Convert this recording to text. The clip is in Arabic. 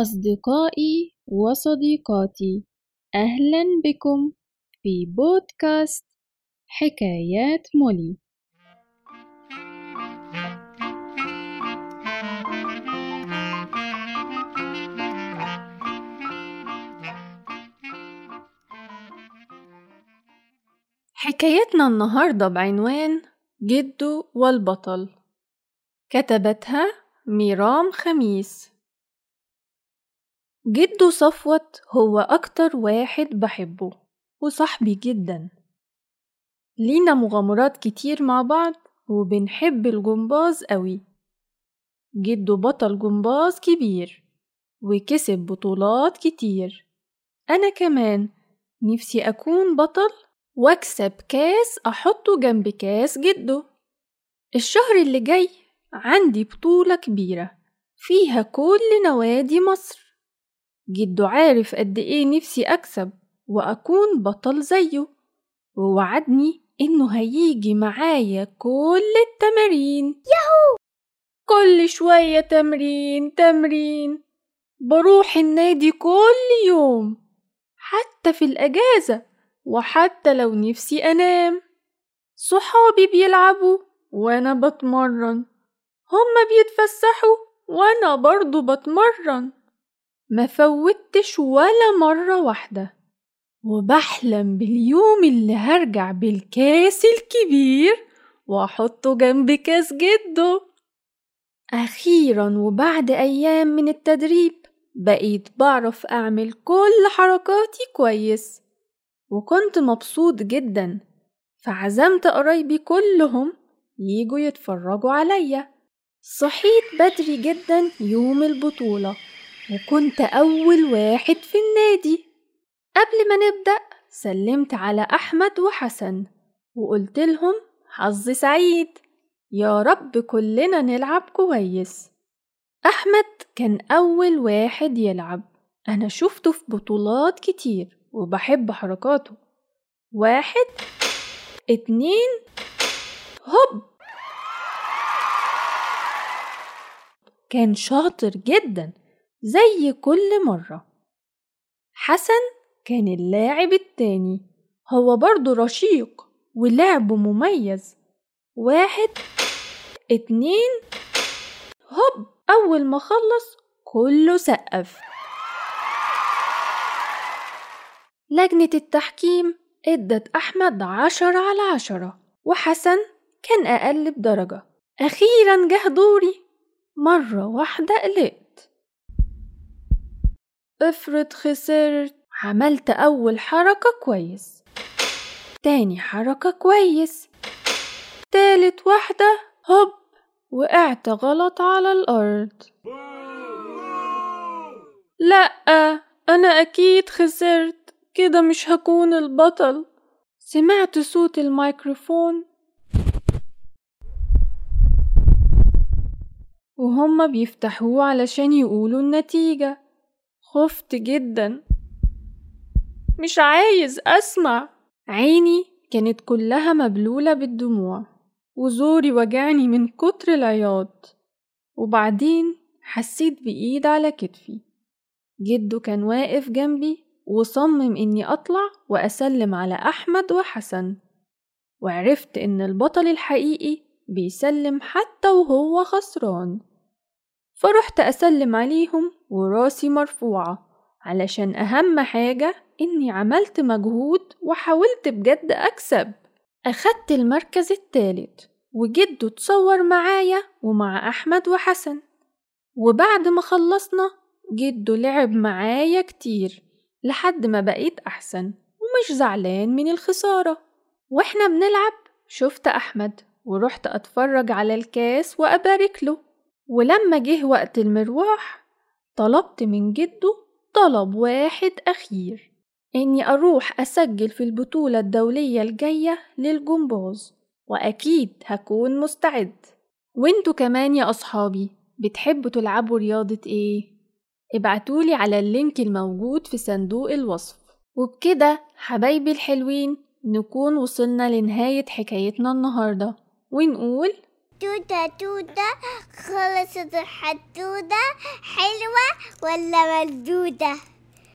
أصدقائي وصديقاتي أهلا بكم في بودكاست حكايات مولي. حكايتنا النهاردة بعنوان جدو والبطل. كتبتها ميرام خميس. جدو صفوت هو أكتر واحد بحبه وصاحبي جدا. لينا مغامرات كتير مع بعض وبنحب الجمباز قوي جدو بطل جمباز كبير وكسب بطولات كتير. أنا كمان نفسي أكون بطل وأكسب كاس أحطه جنب كاس جده. الشهر اللي جاي عندي بطولة كبيرة فيها كل نوادي مصر. جدو عارف قد إيه نفسي أكسب وأكون بطل زيه ووعدني إنه هيجي معايا كل التمارين ياهو! كل شوية تمرين تمرين. بروح النادي كل يوم حتى في الأجازة وحتى لو نفسي أنام. صحابي بيلعبوا وأنا بتمرن هما بيتفسحوا وأنا برضو بتمرن. ما فوتش ولا مرة واحدة. وبحلم باليوم اللي هرجع بالكاس الكبير وأحطه جنب كاس جده. أخيرا وبعد أيام من التدريب بقيت بعرف أعمل كل حركاتي كويس. وكنت مبسوط جدا. فعزمت قرايبي كلهم ييجوا يتفرجوا عليا. صحيت بدري جدا يوم البطولة. وكنت أول واحد في النادي. قبل ما نبدأ سلمت على أحمد وحسن وقلت لهم حظ سعيد يا رب كلنا نلعب كويس. أحمد كان أول واحد يلعب. أنا شفته في بطولات كتير وبحب حركاته. واحد اتنين هوب! كان شاطر جدا. زي كل مرة. حسن كان اللاعب التاني. هو برضه رشيق ولعبه مميز. واحد اتنين هوب أول ما خلص كله سقف. لجنة التحكيم إدت أحمد عشرة على عشرة وحسن كان أقل بدرجة. أخيرا جه دوري مرة واحدة قلقت افرض خسرت. عملت أول حركة كويس. تاني حركة كويس. تالت واحدة هوب وقعت غلط على الأرض. لأ أنا أكيد خسرت. كده مش هكون البطل. سمعت صوت الميكروفون. وهما بيفتحوه علشان يقولوا النتيجة. خفت جدا. مش عايز أسمع. عيني كانت كلها مبلولة بالدموع وزوري وجعني من كتر العياط. وبعدين حسيت بإيد على كتفي. جدو كان واقف جنبي وصمم إني أطلع وأسلم على أحمد وحسن. وعرفت إن البطل الحقيقي بيسلم حتى وهو خسران. فرحت أسلم عليهم وراسي مرفوعة علشان أهم حاجة إني عملت مجهود وحاولت بجد أكسب. أخدت المركز التالت وجده اتصور معايا ومع أحمد وحسن. وبعد ما خلصنا جده لعب معايا كتير لحد ما بقيت أحسن ومش زعلان من الخسارة. وإحنا بنلعب شفت أحمد ورحت أتفرج على الكاس وأبارك له. ولما جه وقت المروح طلبت من جده طلب واحد أخير إني أروح أسجل في البطولة الدولية الجاية للجمباز وأكيد هكون مستعد. وإنتوا كمان يا أصحابي بتحبوا تلعبوا رياضة إيه؟ ابعتولي على اللينك الموجود في صندوق الوصف. وبكده حبايبي الحلوين نكون وصلنا لنهاية حكايتنا النهاردة. ونقول توتة توتة خلصت الحدودة. حلوة ولا مردودة؟